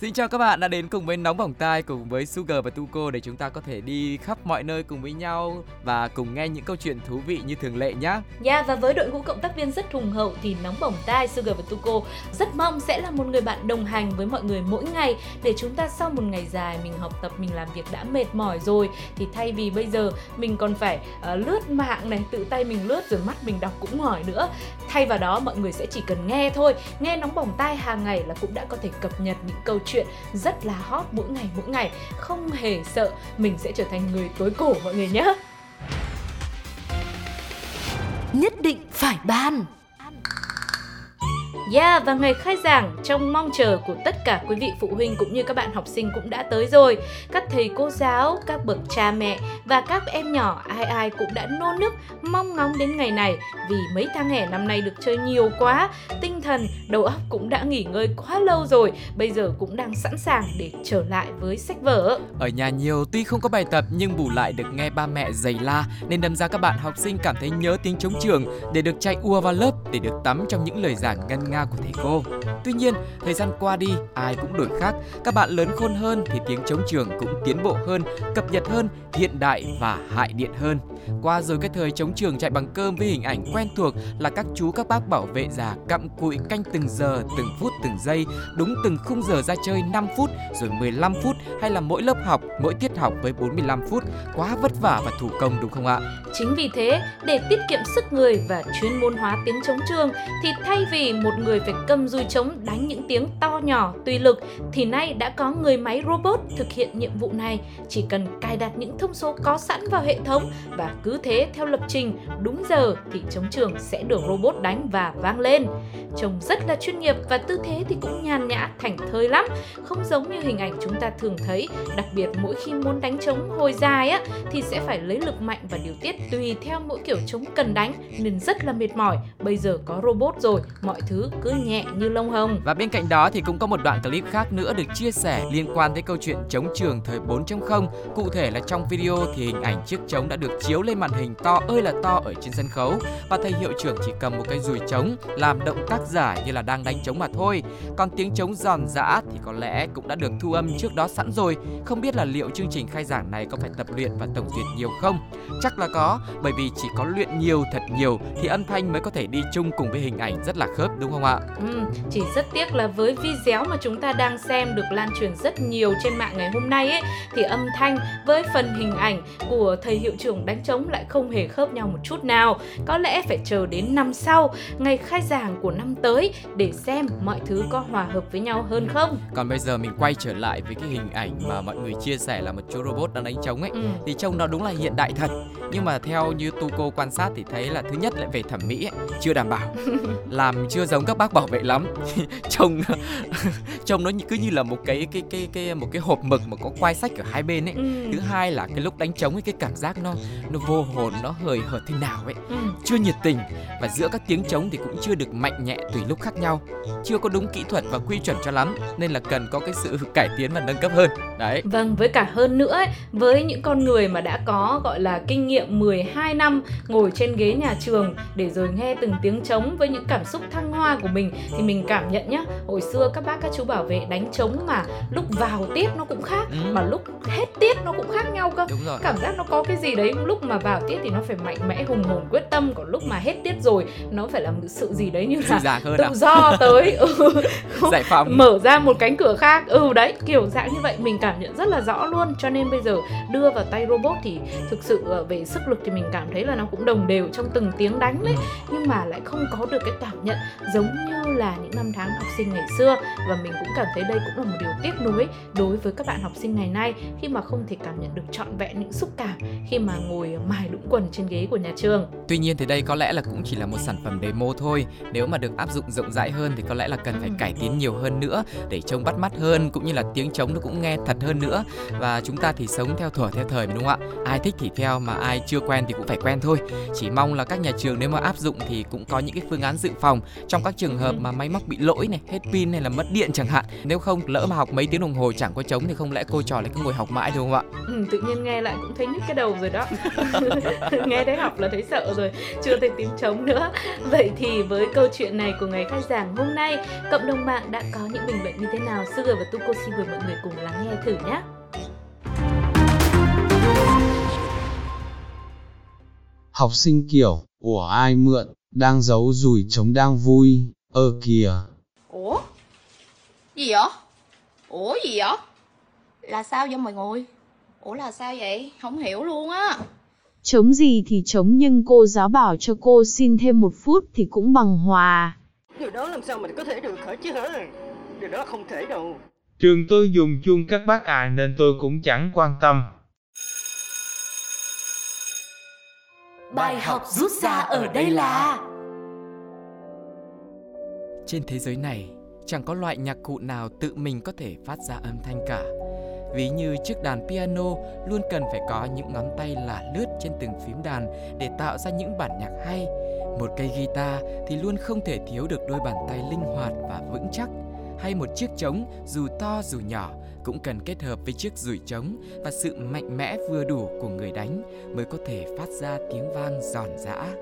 Xin chào các bạn đã đến cùng với Nóng Bỏng Tai cùng với Sugar và Tuko để chúng ta có thể đi khắp mọi nơi cùng với nhau và cùng nghe những câu chuyện thú vị như thường lệ nhé. Yeah, dạ, và với đội ngũ cộng tác viên rất hùng hậu thì Nóng Bỏng Tai, Sugar và Tuko rất mong sẽ là một người bạn đồng hành với mọi người mỗi ngày để chúng ta sau một ngày dài mình học tập, mình làm việc đã mệt mỏi rồi thì thay vì bây giờ mình còn phải uh, lướt mạng này, tự tay mình lướt rồi mắt mình đọc cũng mỏi nữa. Thay vào đó mọi người sẽ chỉ cần nghe thôi, nghe Nóng Bỏng Tai hàng ngày là cũng đã có thể cập nhật những câu chuyện rất là hot mỗi ngày mỗi ngày, không hề sợ mình sẽ trở thành người tối cổ mọi người nhé. Nhất định phải ban Yeah, và ngày khai giảng trong mong chờ của tất cả quý vị phụ huynh cũng như các bạn học sinh cũng đã tới rồi. Các thầy cô giáo, các bậc cha mẹ và các em nhỏ ai ai cũng đã nôn nức mong ngóng đến ngày này vì mấy tháng hè năm nay được chơi nhiều quá, tinh thần, đầu óc cũng đã nghỉ ngơi quá lâu rồi, bây giờ cũng đang sẵn sàng để trở lại với sách vở. Ở nhà nhiều tuy không có bài tập nhưng bù lại được nghe ba mẹ giày la nên đâm ra các bạn học sinh cảm thấy nhớ tiếng chống trường để được chạy ua vào lớp để được tắm trong những lời giảng ngân nga của thầy cô. Tuy nhiên, thời gian qua đi, ai cũng đổi khác. Các bạn lớn khôn hơn thì tiếng chống trường cũng tiến bộ hơn, cập nhật hơn, hiện đại và hại điện hơn. Qua rồi cái thời chống trường chạy bằng cơm với hình ảnh quen thuộc là các chú các bác bảo vệ già cặm cụi canh từng giờ, từng phút, từng giây, đúng từng khung giờ ra chơi 5 phút, rồi 15 phút hay là mỗi lớp học, mỗi tiết học với 45 phút. Quá vất vả và thủ công đúng không ạ? Chính vì thế, để tiết kiệm sức người và chuyên môn hóa tiếng chống trường thì thay vì một người phải cầm dùi trống đánh những tiếng to nhỏ tùy lực thì nay đã có người máy robot thực hiện nhiệm vụ này. Chỉ cần cài đặt những thông số có sẵn vào hệ thống và cứ thế theo lập trình đúng giờ thì trống trường sẽ được robot đánh và vang lên. Trông rất là chuyên nghiệp và tư thế thì cũng nhàn nhã thành thơi lắm, không giống như hình ảnh chúng ta thường thấy, đặc biệt mỗi khi muốn đánh trống hồi dài á thì sẽ phải lấy lực mạnh và điều tiết tùy theo mỗi kiểu trống cần đánh nên rất là mệt mỏi. Bây giờ có robot rồi, mọi thứ cứ nhẹ như lông hồng. Và bên cạnh đó thì cũng có một đoạn clip khác nữa được chia sẻ liên quan tới câu chuyện chống trường thời 4.0. Cụ thể là trong video thì hình ảnh chiếc trống đã được chiếu lên màn hình to ơi là to ở trên sân khấu và thầy hiệu trưởng chỉ cầm một cái dùi trống làm động tác giả như là đang đánh trống mà thôi. Còn tiếng trống giòn giã thì có lẽ cũng đã được thu âm trước đó sẵn rồi. Không biết là liệu chương trình khai giảng này có phải tập luyện và tổng duyệt nhiều không? Chắc là có, bởi vì chỉ có luyện nhiều thật nhiều thì âm thanh mới có thể đi chung cùng với hình ảnh rất là khớp đúng không ạ? Ừ, chỉ rất tiếc là với video mà chúng ta đang xem được lan truyền rất nhiều trên mạng ngày hôm nay ấy thì âm thanh với phần hình ảnh của thầy hiệu trưởng đánh trống lại không hề khớp nhau một chút nào. Có lẽ phải chờ đến năm sau, ngày khai giảng của năm tới để xem mọi thứ có hòa hợp với nhau hơn không. Còn bây giờ mình quay trở lại với cái hình ảnh mà mọi người chia sẻ là một chú robot đang đánh trống ấy Ừ. thì trông nó đúng là hiện đại thật nhưng mà theo như Tuco quan sát thì thấy là thứ nhất lại về thẩm mỹ ấy, chưa đảm bảo làm chưa giống các bác bảo vệ lắm. Trông trông nó cứ như là một cái cái cái cái một cái hộp mực mà có quai sách ở hai bên ấy. Ừ. thứ hai là cái lúc đánh trống ấy cái cảm giác nó nó vô hồn nó hời hợt thế nào ấy. Ừ. chưa nhiệt tình và giữa các tiếng trống thì cũng chưa được mạnh nhẹ tùy lúc khác nhau. Chưa có đúng kỹ thuật và quy chuẩn cho lắm nên là cần có cái sự cải tiến và nâng cấp hơn. Đấy. Vâng, với cả hơn nữa ấy, với những con người mà đã có gọi là kinh nghiệm 12 năm ngồi trên ghế nhà trường để rồi nghe từng tiếng trống với những cảm xúc thăng hoa của mình thì mình cảm nhận nhá, hồi xưa các bác các chú bảo vệ đánh trống mà lúc vào tiết nó cũng khác Ừ. mà lúc hết tiết nó cũng khác nhau cơ. Cảm giác nó có cái gì đấy lúc mà vào tiết thì nó phải mạnh mẽ hùng hồn quyết tâm còn lúc mà hết tiết rồi nó phải là một sự gì đấy như là tự à? do tới. Ừ. giải phóng. Mở ra một cánh cửa khác. Ừ đấy kiểu dạng như vậy. Mình cảm nhận rất là rõ luôn. Cho nên bây giờ đưa vào tay robot thì thực sự ờ, về sức lực thì mình cảm thấy là nó cũng đồng đều trong từng tiếng đánh đấy. Nhưng mà lại không có được cái cảm nhận giống như là những năm tháng học sinh ngày xưa và mình cũng cảm thấy đây cũng là một điều tiếc nuối đối với các bạn học sinh ngày nay khi mà không thể cảm nhận được trọn vẹn những xúc cảm khi mà ngồi mài đũng quần trên ghế của nhà trường. Tuy nhiên thì đây có lẽ là cũng chỉ là một sản phẩm demo thôi. Nếu mà được áp dụng rộng rãi hơn thì có lẽ là cần phải cải tiến nhiều hơn nữa để trông bắt mắt hơn, cũng như là tiếng trống nó cũng nghe thật hơn nữa. Và chúng ta thì sống theo thuở, theo thời đúng không ạ? Ai thích thì theo, mà ai chưa quen thì cũng phải quen thôi. Chỉ mong là các nhà trường nếu mà áp dụng thì cũng có những cái phương án dự phòng trong các trường hợp mà máy móc bị lỗi này, hết pin hay là mất điện chẳng hạn. Nếu không lỡ mà học mấy tiếng đồng hồ chẳng có trống thì không lẽ cô trò lại cứ ngồi học mãi đúng không ạ? Ừ, tự nhiên nghe lại cũng thấy nhức cái đầu rồi đó. nghe thấy học là thấy sợ rồi, chưa thấy tiếng trống nữa. Vậy thì với câu chuyện này của ngày khai giảng hôm nay, cộng đồng mạng đã có những bình luận như thế nào? Sugar và Tuko xin mời mọi người cùng lắng nghe thử nhé. Học sinh kiểu, của ai mượn, đang giấu rủi trống đang vui, ơ kìa. Ủa? Gì vậy? Ủa gì vậy? Là sao vậy mọi người? Ủa là sao vậy? Không hiểu luôn á. Chống gì thì chống nhưng cô giáo bảo cho cô xin thêm một phút thì cũng bằng hòa. Điều đó làm sao mình có thể được hả chứ hả? Điều đó không thể đâu. Trường tôi dùng chung các bác à nên tôi cũng chẳng quan tâm. Bài học rút ra ở đây là Trên thế giới này, chẳng có loại nhạc cụ nào tự mình có thể phát ra âm thanh cả. Ví như chiếc đàn piano luôn cần phải có những ngón tay là lướt trên từng phím đàn để tạo ra những bản nhạc hay. Một cây guitar thì luôn không thể thiếu được đôi bàn tay linh hoạt và vững chắc. Hay một chiếc trống dù to dù nhỏ cũng cần kết hợp với chiếc rủi trống và sự mạnh mẽ vừa đủ của người đánh mới có thể phát ra tiếng vang giòn giã.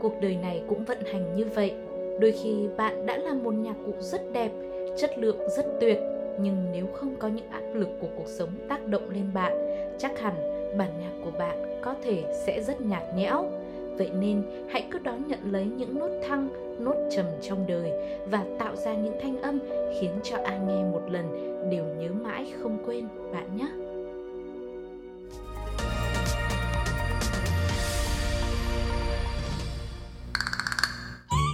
Cuộc đời này cũng vận hành như vậy. Đôi khi bạn đã là một nhạc cụ rất đẹp, chất lượng rất tuyệt, nhưng nếu không có những áp lực của cuộc sống tác động lên bạn, chắc hẳn bản nhạc của bạn có thể sẽ rất nhạt nhẽo. Vậy nên hãy cứ đón nhận lấy những nốt thăng, nốt trầm trong đời và tạo ra những thanh âm khiến cho ai nghe một lần đều nhớ mãi không quên bạn nhé.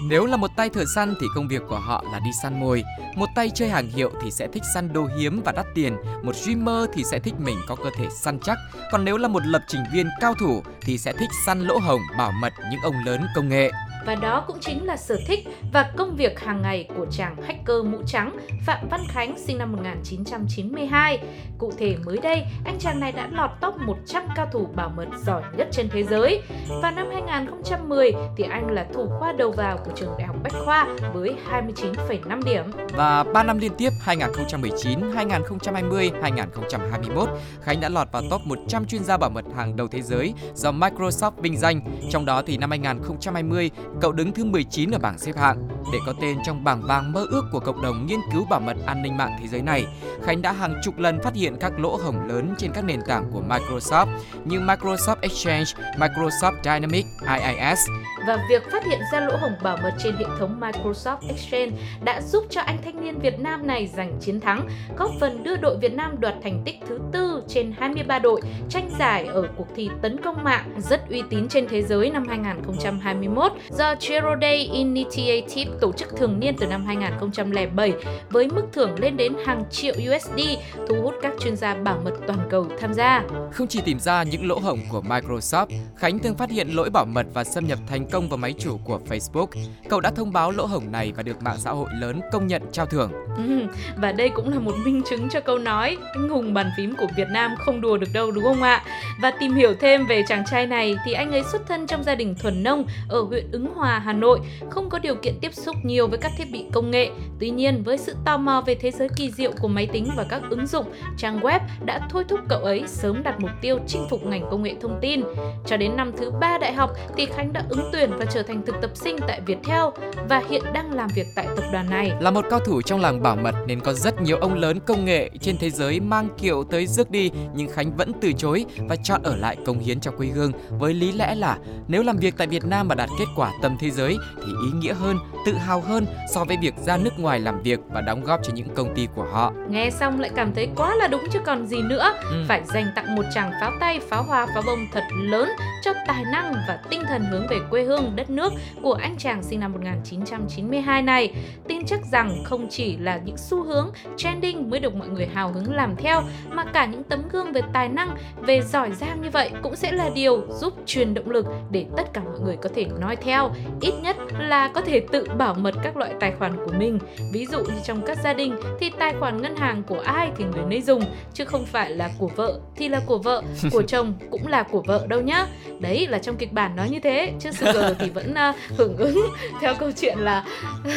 Nếu là một tay thợ săn thì công việc của họ là đi săn mồi, một tay chơi hàng hiệu thì sẽ thích săn đồ hiếm và đắt tiền, một streamer thì sẽ thích mình có cơ thể săn chắc, còn nếu là một lập trình viên cao thủ thì sẽ thích săn lỗ hồng bảo mật những ông lớn công nghệ. Và đó cũng chính là sở thích và công việc hàng ngày của chàng hacker mũ trắng Phạm Văn Khánh sinh năm 1992. Cụ thể mới đây, anh chàng này đã lọt top 100 cao thủ bảo mật giỏi nhất trên thế giới. Vào năm 2010 thì anh là thủ khoa đầu vào của trường Đại học Bách Khoa với 29,5 điểm. Và 3 năm liên tiếp 2019, 2020, 2021, Khánh đã lọt vào top 100 chuyên gia bảo mật hàng đầu thế giới do Microsoft vinh danh. Trong đó thì năm 2020, cậu đứng thứ 19 ở bảng xếp hạng. Để có tên trong bảng vàng mơ ước của cộng đồng nghiên cứu bảo mật an ninh mạng thế giới này, Khánh đã hàng chục lần phát hiện các lỗ hổng lớn trên các nền tảng của Microsoft như Microsoft Exchange, Microsoft Dynamics, IIS. Và việc phát hiện ra lỗ hổng bảo mật trên hệ thống Microsoft Exchange đã giúp cho anh thanh niên Việt Nam này giành chiến thắng, góp phần đưa đội Việt Nam đoạt thành tích thứ tư trên 23 đội tranh giải ở cuộc thi tấn công mạng rất uy tín trên thế giới năm 2021 do Zero Day Initiative tổ chức thường niên từ năm 2007 với mức thưởng lên đến hàng triệu USD, thu hút các chuyên gia bảo mật toàn cầu tham gia. Không chỉ tìm ra những lỗ hổng của Microsoft, Khánh thường phát hiện lỗi bảo mật và xâm nhập thành công vào máy chủ của Facebook. Cậu đã thông báo lỗ hổng này và được mạng xã hội lớn công nhận trao thưởng. Ừ, và đây cũng là một minh chứng cho câu nói anh hùng bàn phím của Việt Nam không đùa được đâu đúng không ạ? Và tìm hiểu thêm về chàng trai này thì anh ấy xuất thân trong gia đình thuần nông ở huyện Ứng Hòa, Hà Nội, không có điều kiện tiếp xúc nhiều với các thiết bị công nghệ. Tuy nhiên, với sự tò mò về thế giới kỳ diệu của máy tính và các ứng dụng, trang web đã thôi thúc cậu ấy sớm đặt mục tiêu chinh phục ngành công nghệ thông tin. Cho đến năm thứ ba đại học thì Khánh đã ứng tuyển và trở thành thực tập sinh tại Viettel và hiện đang làm việc tại tập đoàn này. Là một cao thủ trong làng bảo mật nên có rất nhiều ông lớn công nghệ trên thế giới mang kiệu tới rước đi nhưng Khánh vẫn từ chối và chọn ở lại công hiến cho quê hương với lý lẽ là nếu làm việc tại Việt Nam mà đạt kết quả tầm thế giới thì ý nghĩa hơn, tự hào hơn so với việc ra nước ngoài làm việc và đóng góp cho những công ty của họ. Nghe xong lại cảm thấy quá là đúng chứ còn gì nữa. Ừ. Phải dành tặng một chàng pháo tay, pháo hoa, pháo bông thật lớn cho tài năng và tinh thần hướng về quê hương đất nước của anh chàng sinh năm 1992 này. Tin chắc rằng không chỉ là những xu hướng trending mới được mọi người hào hứng làm theo mà cả những tấm gương về tài năng, về giỏi giang như vậy cũng sẽ là điều giúp truyền động lực để tất cả mọi người có thể nói theo, ít nhất là có thể tự bảo mật các loại tài khoản của mình. Ví dụ như trong các gia đình thì tài khoản ngân hàng của ai thì người nấy dùng chứ không phải là của vợ thì là của vợ, của chồng cũng là của vợ đâu nhá. Đấy là trong kịch bản nói như thế chứ Sugar thì vẫn uh, hưởng ứng theo câu chuyện là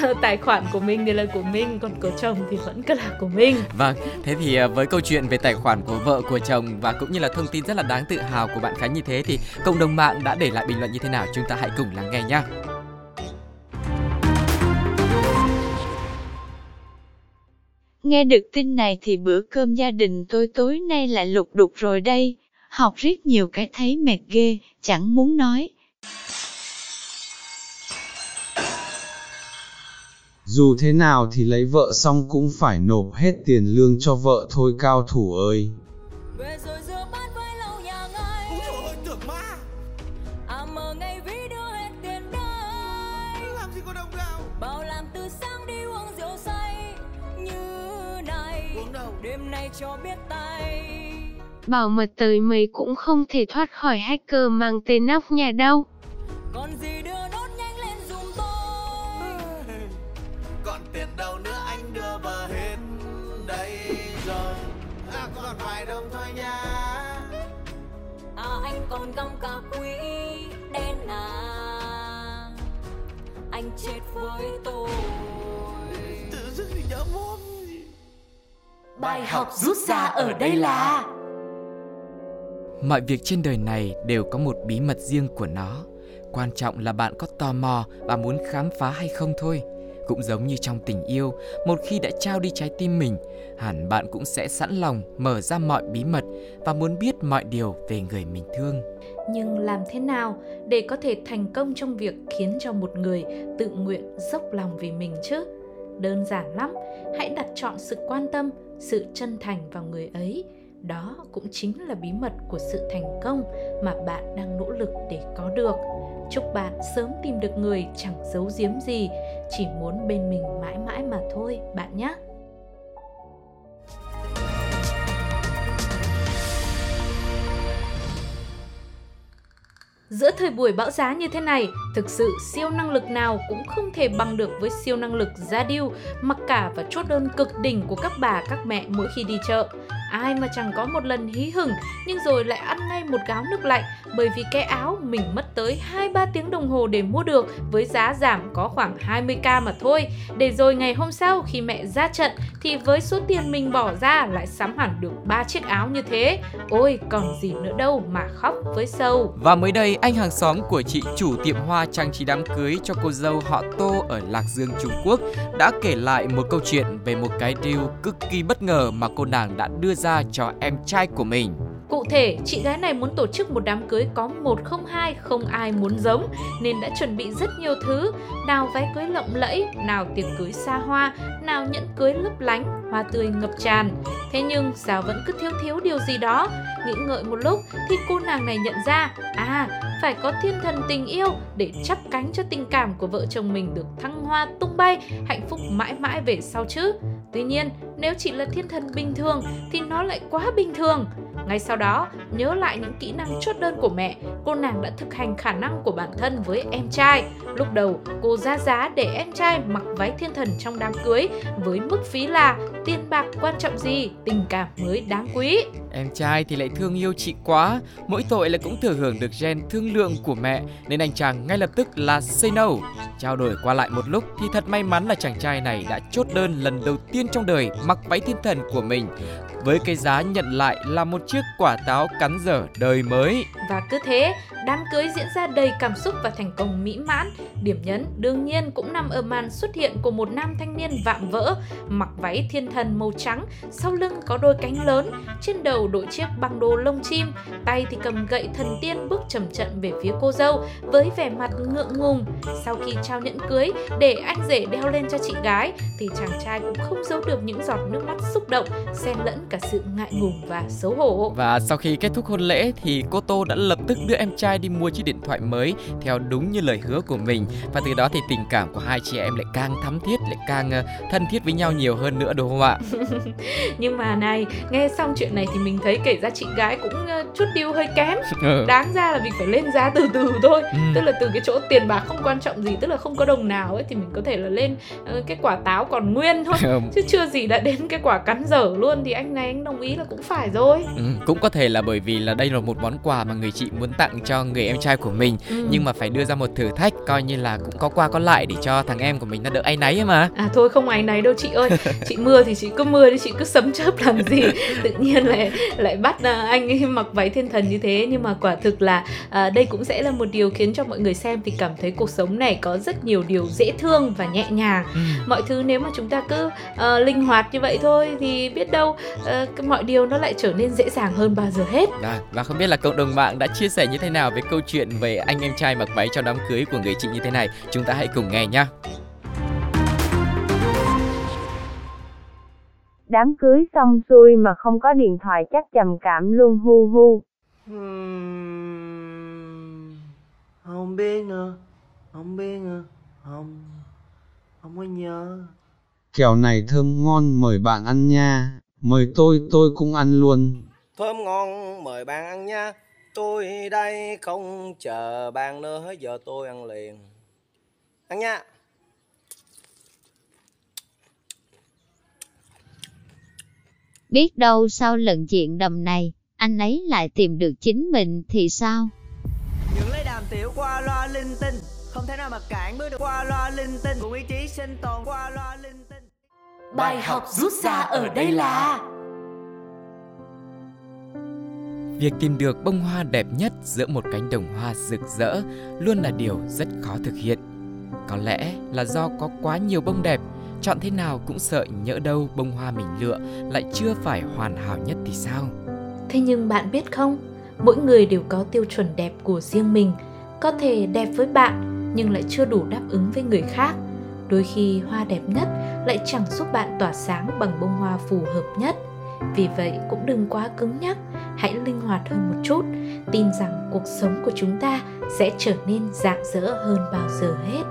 uh, tài khoản của mình thì là của mình còn của chồng thì vẫn cứ là của mình. Vâng, thế thì uh, với câu chuyện về tài khoản của vợ của chồng và cũng như là thông tin rất là đáng tự hào của bạn Khánh như thế thì cộng đồng mạng đã để lại bình luận như thế nào chúng ta hãy cùng lắng nghe nhé. Nghe được tin này thì bữa cơm gia đình tôi tối nay lại lục đục rồi đây. Học riết nhiều cái thấy mệt ghê, chẳng muốn nói. Dù thế nào thì lấy vợ xong cũng phải nộp hết tiền lương cho vợ thôi cao thủ ơi. Đêm nay cho biết tay Bảo mật tới mấy cũng không thể thoát khỏi hacker mang tên nóc nhà đâu. Bài học rút ra ở đây là Mọi việc trên đời này đều có một bí mật riêng của nó. Quan trọng là bạn có tò mò và muốn khám phá hay không thôi. Cũng giống như trong tình yêu, một khi đã trao đi trái tim mình, hẳn bạn cũng sẽ sẵn lòng mở ra mọi bí mật và muốn biết mọi điều về người mình thương. Nhưng làm thế nào để có thể thành công trong việc khiến cho một người tự nguyện dốc lòng vì mình chứ? Đơn giản lắm, hãy đặt chọn sự quan tâm, sự chân thành vào người ấy. Đó cũng chính là bí mật của sự thành công mà bạn đang nỗ lực để có được. Chúc bạn sớm tìm được người chẳng giấu giếm gì, chỉ muốn bên mình mãi mãi mà thôi bạn nhé. Giữa thời buổi bão giá như thế này, thực sự siêu năng lực nào cũng không thể bằng được với siêu năng lực ra điêu, mặc cả và chốt đơn cực đỉnh của các bà các mẹ mỗi khi đi chợ. Ai mà chẳng có một lần hí hửng nhưng rồi lại ăn ngay một gáo nước lạnh bởi vì cái áo mình mất tới 2-3 tiếng đồng hồ để mua được với giá giảm có khoảng 20k mà thôi. Để rồi ngày hôm sau khi mẹ ra trận thì với số tiền mình bỏ ra lại sắm hẳn được 3 chiếc áo như thế. Ôi còn gì nữa đâu mà khóc với sâu. Và mới đây, anh hàng xóm của chị chủ tiệm hoa trang trí đám cưới cho cô dâu họ Tô ở Lạc Dương, Trung Quốc đã kể lại một câu chuyện về một cái deal cực kỳ bất ngờ mà cô nàng đã đưa ra cho em trai của mình. Cụ thể, chị gái này muốn tổ chức một đám cưới có một không hai, không ai muốn giống nên đã chuẩn bị rất nhiều thứ, nào váy cưới lộng lẫy, nào tiệc cưới xa hoa, nào nhẫn cưới lấp lánh, hoa tươi ngập tràn. Thế nhưng sao vẫn cứ thiếu thiếu điều gì đó? Nghĩ ngợi một lúc thì cô nàng này nhận ra, à, phải có thiên thần tình yêu để chắp cánh cho tình cảm của vợ chồng mình được thăng hoa tung bay, hạnh phúc mãi mãi về sau chứ. Tuy nhiên, nếu chỉ là thiên thần bình thường thì nó lại quá bình thường. Ngay sau đó, nhớ lại những kỹ năng chốt đơn của mẹ, cô nàng đã thực hành khả năng của bản thân với em trai. Lúc đầu, cô ra giá để em trai mặc váy thiên thần trong đám cưới với mức phí là tiền bạc quan trọng gì, tình cảm mới đáng quý. Em trai thì lại thương yêu chị quá, mỗi tội là cũng thừa hưởng được gen thương lượng của mẹ nên anh chàng ngay lập tức là say no. Trao đổi qua lại một lúc thì thật may mắn là chàng trai này đã chốt đơn lần đầu tiên trong đời mặc váy thiên thần của mình với cái giá nhận lại là một chiếc quả táo cắn dở đời mới. Và cứ thế, đám cưới diễn ra đầy cảm xúc và thành công mỹ mãn. Điểm nhấn đương nhiên cũng nằm ở màn xuất hiện của một nam thanh niên vạm vỡ, mặc váy thiên thần màu trắng, sau lưng có đôi cánh lớn, trên đầu đội chiếc băng đồ lông chim, tay thì cầm gậy thần tiên bước chậm chậm về phía cô dâu với vẻ mặt ngượng ngùng. Sau khi trao nhẫn cưới để anh rể đeo lên cho chị gái thì chàng trai cũng không giấu được những giọt nước mắt xúc động, xen lẫn cả sự ngại ngùng và xấu hổ. Và sau khi kết thúc hôn lễ thì cô Tô đã lập tức đưa em trai đi mua chiếc điện thoại mới theo đúng như lời hứa của mình và từ đó thì tình cảm của hai chị em lại càng thắm thiết lại càng ờ, thân thiết với nhau nhiều hơn nữa đúng không ạ? Nhưng mà này, nghe xong chuyện này thì mình thấy kể ra chị gái cũng ờ, chút điêu hơi kém. Ừ. Đáng ra là mình phải lên giá từ từ thôi. Ừ. Tức là từ cái chỗ tiền bạc không quan trọng gì, tức là không có đồng nào ấy thì mình có thể là lên ờ, cái quả táo còn nguyên thôi. Ừ. Chứ chưa gì đã đến cái quả cắn dở luôn thì anh này anh đồng ý là cũng phải rồi. Ừ, cũng có thể là bởi vì là đây là một món quà mà người chị muốn tặng cho người em trai của mình Ừ. nhưng mà phải đưa ra một thử thách coi như là cũng có qua có lại để cho thằng em của mình nó đỡ áy náy mà À thôi không ai này đâu chị ơi Chị mưa thì chị cứ mưa đi Chị cứ sấm chớp làm gì Tự nhiên lại lại bắt à, anh ấy mặc váy thiên thần như thế Nhưng mà quả thực là à, Đây cũng sẽ là một điều khiến cho mọi người xem Thì cảm thấy cuộc sống này có rất nhiều điều dễ thương và nhẹ nhàng Ừ. Mọi thứ nếu mà chúng ta cứ à, linh hoạt như vậy thôi Thì biết đâu à, cái mọi điều nó lại trở nên dễ dàng hơn bao giờ hết Và, và không biết là cộng đồng mạng đã chia sẻ như thế nào về câu chuyện về anh em trai mặc váy cho đám cưới của người chị như thế này Chúng ta hãy cùng nghe nhé Đám cưới xong xuôi mà không có điện thoại chắc trầm cảm luôn hu hu. Không biết nữa, không biết nữa, không, không có nhớ. Kẹo này thơm ngon mời bạn ăn nha, mời tôi tôi cũng ăn luôn. Thơm ngon mời bạn ăn nha, tôi đây không chờ bạn nữa, giờ tôi ăn liền. Ăn nha. Biết đâu sau lần chuyện đầm này, anh ấy lại tìm được chính mình thì sao? Những lấy đàm tiểu qua loa linh tinh, không thể nào mà cản bước được qua loa linh tinh, cùng ý chí sinh tồn qua loa. Bài học rút ra ở đây là Việc tìm được bông hoa đẹp nhất giữa một cánh đồng hoa rực rỡ luôn là điều rất khó thực hiện. Có lẽ là do có quá nhiều bông đẹp, chọn thế nào cũng sợ nhỡ đâu bông hoa mình lựa lại chưa phải hoàn hảo nhất thì sao? Thế nhưng bạn biết không, mỗi người đều có tiêu chuẩn đẹp của riêng mình. Có thể đẹp với bạn nhưng lại chưa đủ đáp ứng với người khác. Đôi khi hoa đẹp nhất lại chẳng giúp bạn tỏa sáng bằng bông hoa phù hợp nhất. Vì vậy cũng đừng quá cứng nhắc, hãy linh hoạt hơn một chút, tin rằng cuộc sống của chúng ta sẽ trở nên rạng rỡ hơn bao giờ hết.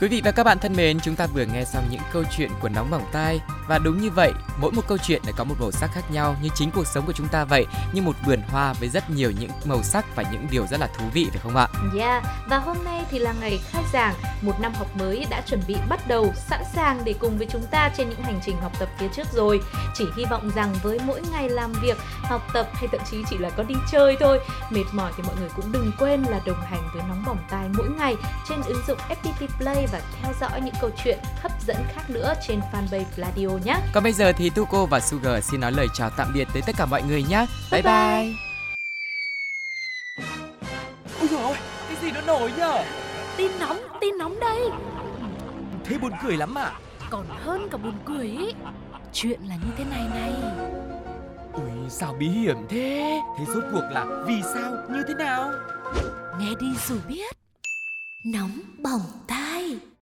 Quý vị và các bạn thân mến, chúng ta vừa nghe xong những câu chuyện của Nóng Bỏng Tai và đúng như vậy, mỗi một câu chuyện lại có một màu sắc khác nhau như chính cuộc sống của chúng ta vậy Như một vườn hoa với rất nhiều những màu sắc và những điều rất là thú vị phải không ạ? Yeah, và hôm nay thì là ngày khai giảng, một năm học mới đã chuẩn bị bắt đầu, sẵn sàng để cùng với chúng ta trên những hành trình học tập phía trước rồi. Chỉ hy vọng rằng với mỗi ngày làm việc, học tập hay thậm chí chỉ là có đi chơi thôi, mệt mỏi thì mọi người cũng đừng quên là đồng hành với nóng bỏng tai mỗi ngày trên ứng dụng FPT Play và theo dõi những câu chuyện hấp dẫn khác nữa trên fanpage Nhé. Còn bây giờ thì Tuko và Sugar xin nói lời chào tạm biệt tới tất cả mọi người nhé Bye bye, bye. Ôi dồi ôi, cái gì nó nổi nhở? Tin nóng, tin nóng đây Thế buồn cười lắm à? Còn hơn cả buồn cười ý Chuyện là như thế này này Ui, sao bí hiểm thế? Thế rốt cuộc là vì sao, như thế nào? Nghe đi rồi biết Nóng bỏng tai